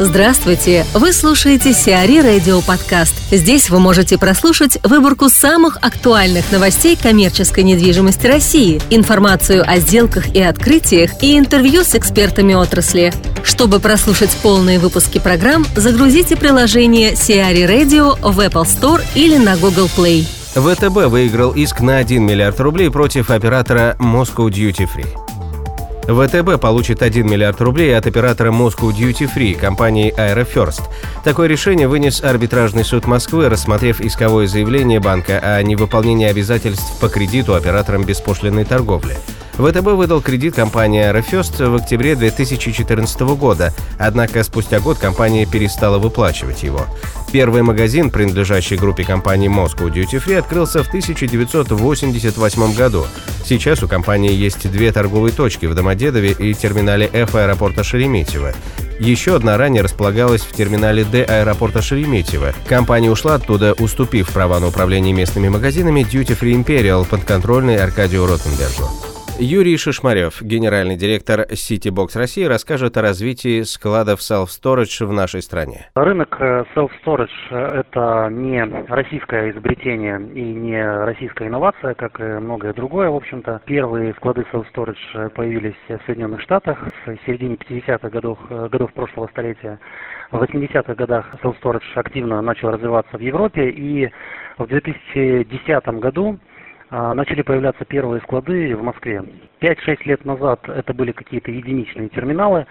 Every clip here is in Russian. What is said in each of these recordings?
Здравствуйте! Вы слушаете Сиари Радио Подкаст. Здесь вы можете прослушать выборку самых актуальных новостей коммерческой недвижимости России, информацию о сделках и открытиях и интервью с экспертами отрасли. Чтобы прослушать полные выпуски программ, загрузите приложение Сиари Radio в Apple Store или на Google Play. ВТБ выиграл иск на 1 миллиард рублей против оператора Moscow Duty Free. ВТБ получит 1 миллиард рублей от оператора Moscow Duty Free компании Aerofirst. Такое решение вынес арбитражный суд Москвы, рассмотрев исковое заявление банка о невыполнении обязательств по кредиту операторам беспошлиной торговли. ВТБ выдал кредит компании Aerofirst в октябре 2014 года, однако спустя год компания перестала выплачивать его. Первый магазин, принадлежащий группе компании Moscow Duty Free, открылся в 1988 году. Сейчас у компании есть две торговые точки в Домодедове и терминале F аэропорта Шереметьево. Еще одна ранее располагалась в терминале Д аэропорта Шереметьево. Компания ушла оттуда, уступив права на управление местными магазинами Duty Free Imperial подконтрольной Аркадию Ротенбергу. Юрий Шишмарев, генеральный директор Citybox России, расскажет о развитии складов self-storage в нашей стране. Рынок э, self-storage – это не российское изобретение и не российская инновация, как и многое другое, в общем-то. Первые склады self-storage появились в Соединенных Штатах в середине 50-х годов, э, годов прошлого столетия. В 80-х годах self-storage активно начал развиваться в Европе, и в 2010 году начали появляться первые склады в Москве. 5-6 лет назад это были какие-то единичные терминалы.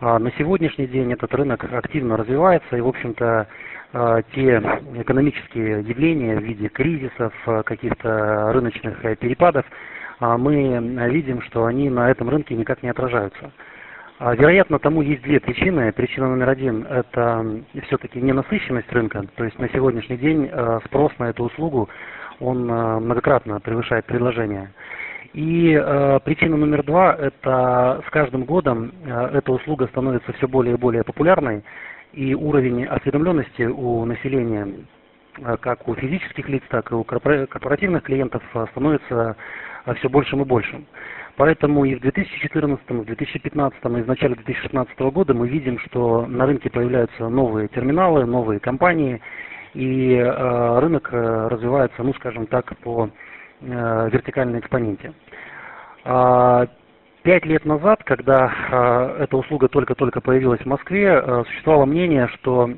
А на сегодняшний день этот рынок активно развивается и, в общем-то, а, те экономические явления в виде кризисов, каких-то рыночных э, перепадов, мы видим, что они на этом рынке никак не отражаются. Вероятно, тому есть две причины. Причина номер один – это все-таки ненасыщенность рынка. То есть на сегодняшний день э, спрос на эту услугу он э, многократно превышает предложение. И э, причина номер два – это с каждым годом э, эта услуга становится все более и более популярной, и уровень осведомленности у населения, э, как у физических лиц, так и у корпоративных клиентов, э, становится э, все большим и большим. Поэтому и в 2014, в 2015 и в начале 2016 года мы видим, что на рынке появляются новые терминалы, новые компании, и э, рынок э, развивается, ну, скажем так, по э, вертикальной экспоненте. А, пять лет назад, когда эта услуга только-только появилась в Москве, существовало мнение, что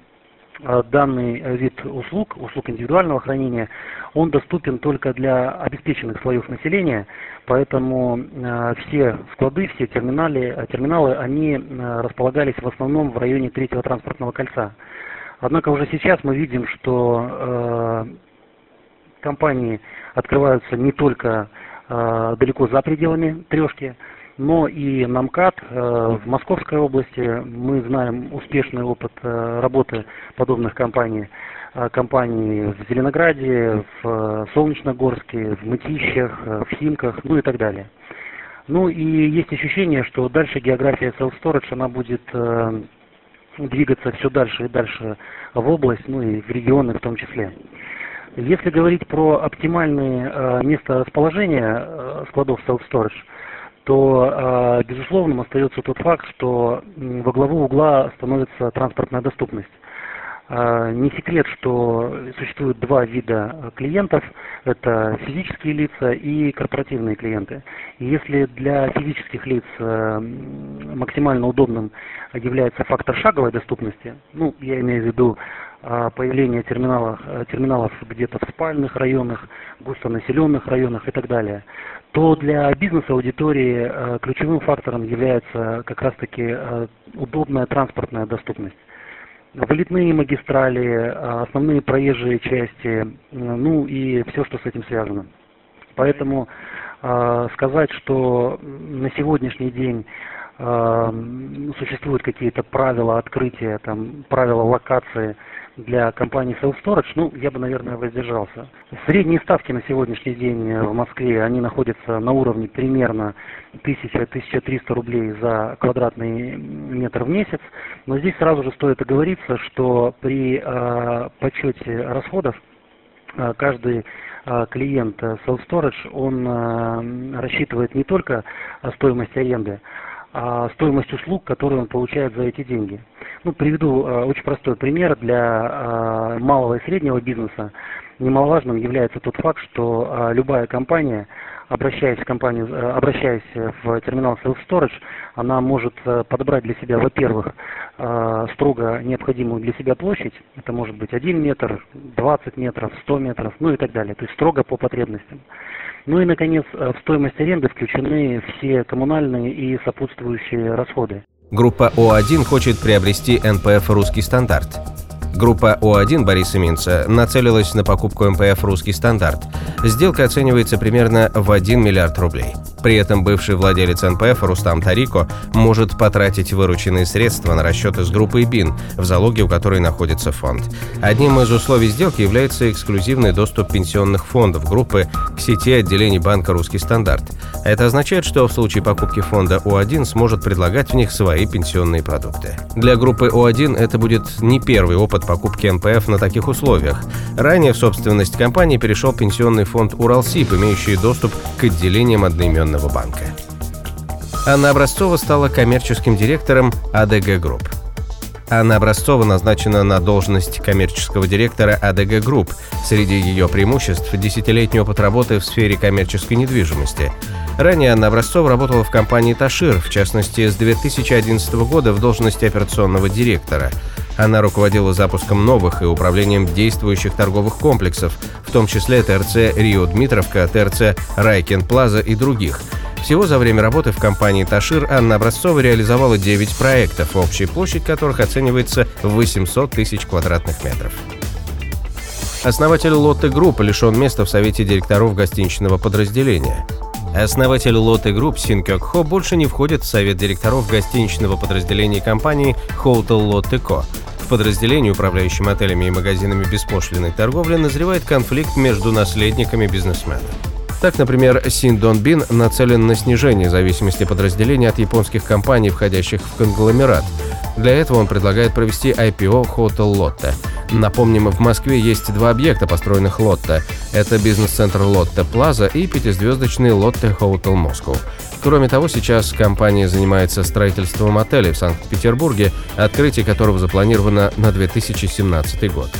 данный вид услуг, услуг индивидуального хранения, он доступен только для обеспеченных слоев населения, поэтому все склады, все терминалы, терминалы, они располагались в основном в районе третьего транспортного кольца. Однако уже сейчас мы видим, что э, компании открываются не только э, далеко за пределами трешки, но и на МКАД э, в Московской области. Мы знаем успешный опыт э, работы подобных компаний. Э, компаний в Зеленограде, в Солнечногорске, в Мытищах, э, в Химках, ну и так далее. Ну и есть ощущение, что дальше география self-storage, она будет э, двигаться все дальше и дальше в область, ну и в регионы в том числе. Если говорить про оптимальные э, место расположения э, складов self-storage, то э, безусловным остается тот факт, что во главу угла становится транспортная доступность. А, не секрет, что существует два вида клиентов. Это физические лица и корпоративные клиенты. И если для физических лиц э, максимально удобным является фактор шаговой доступности, ну, я имею в виду а, появление терминалов, э, терминалов где-то в спальных районах, густонаселенных районах и так далее, то для бизнес-аудитории э, ключевым фактором является как раз-таки удобная транспортная доступность вылетные магистрали, а, основные проезжие части, ну и все, что с этим связано. Поэтому э, сказать, что на сегодняшний день э, существуют какие-то правила открытия, там, правила локации для компании Self Storage, ну, я бы, наверное, воздержался. Средние ставки на сегодняшний день в Москве, они находятся на уровне примерно 1000-1300 рублей за квадратный метр в месяц. Но здесь сразу же стоит оговориться, что при э, подсчете расходов э, каждый э, клиент Self Storage, он э, рассчитывает не только стоимость аренды, стоимость услуг, которые он получает за эти деньги. Ну, приведу очень простой пример для малого и среднего бизнеса. Немаловажным является тот факт, что любая компания обращаясь в компанию, э, обращаясь в терминал Self Storage, она может э, подобрать для себя, во-первых, э, строго необходимую для себя площадь. Это может быть 1 метр, 20 метров, 100 метров, ну и так далее. То есть строго по потребностям. Ну и, наконец, в стоимость аренды включены все коммунальные и сопутствующие расходы. Группа О1 хочет приобрести НПФ «Русский стандарт». Группа О1 Бориса Минца нацелилась на покупку МПФ «Русский стандарт». Сделка оценивается примерно в 1 миллиард рублей. При этом бывший владелец НПФ Рустам Тарико может потратить вырученные средства на расчеты с группой БИН, в залоге у которой находится фонд. Одним из условий сделки является эксклюзивный доступ пенсионных фондов группы к сети отделений банка «Русский стандарт». Это означает, что в случае покупки фонда О1 сможет предлагать в них свои пенсионные продукты. Для группы О1 это будет не первый опыт покупки НПФ на таких условиях. Ранее в собственность компании перешел пенсионный фонд «Уралсиб», имеющий доступ к отделениям одноименного Национального банка. Анна Образцова стала коммерческим директором ADG Group. Анна Образцова назначена на должность коммерческого директора ADG Group. Среди ее преимуществ – десятилетний опыт работы в сфере коммерческой недвижимости. Ранее Анна Образцова работала в компании «Ташир», в частности, с 2011 года в должности операционного директора. Она руководила запуском новых и управлением действующих торговых комплексов, в том числе ТРЦ «Рио Дмитровка», ТРЦ «Райкин Плаза» и других – всего за время работы в компании «Ташир» Анна Образцова реализовала 9 проектов, общая площадь которых оценивается в 800 тысяч квадратных метров. Основатель Lotte Group лишен места в совете директоров гостиничного подразделения. Основатель Lotte Group Син Кёк Хо больше не входит в совет директоров гостиничного подразделения компании Hotel Lotte Co. В подразделении, управляющем отелями и магазинами беспошлиной торговли, назревает конфликт между наследниками бизнесмена. Так, например, Синдон Бин нацелен на снижение зависимости подразделения от японских компаний, входящих в конгломерат. Для этого он предлагает провести IPO Hotel Lotte. Напомним, в Москве есть два объекта, построенных Лотте. Это бизнес-центр Лотте Плаза и пятизвездочный Лотте Hotel Moscow. Кроме того, сейчас компания занимается строительством отеля в Санкт-Петербурге, открытие которого запланировано на 2017 год.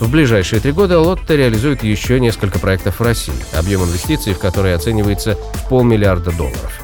В ближайшие три года Лотто реализует еще несколько проектов в России, объем инвестиций в которые оценивается в полмиллиарда долларов.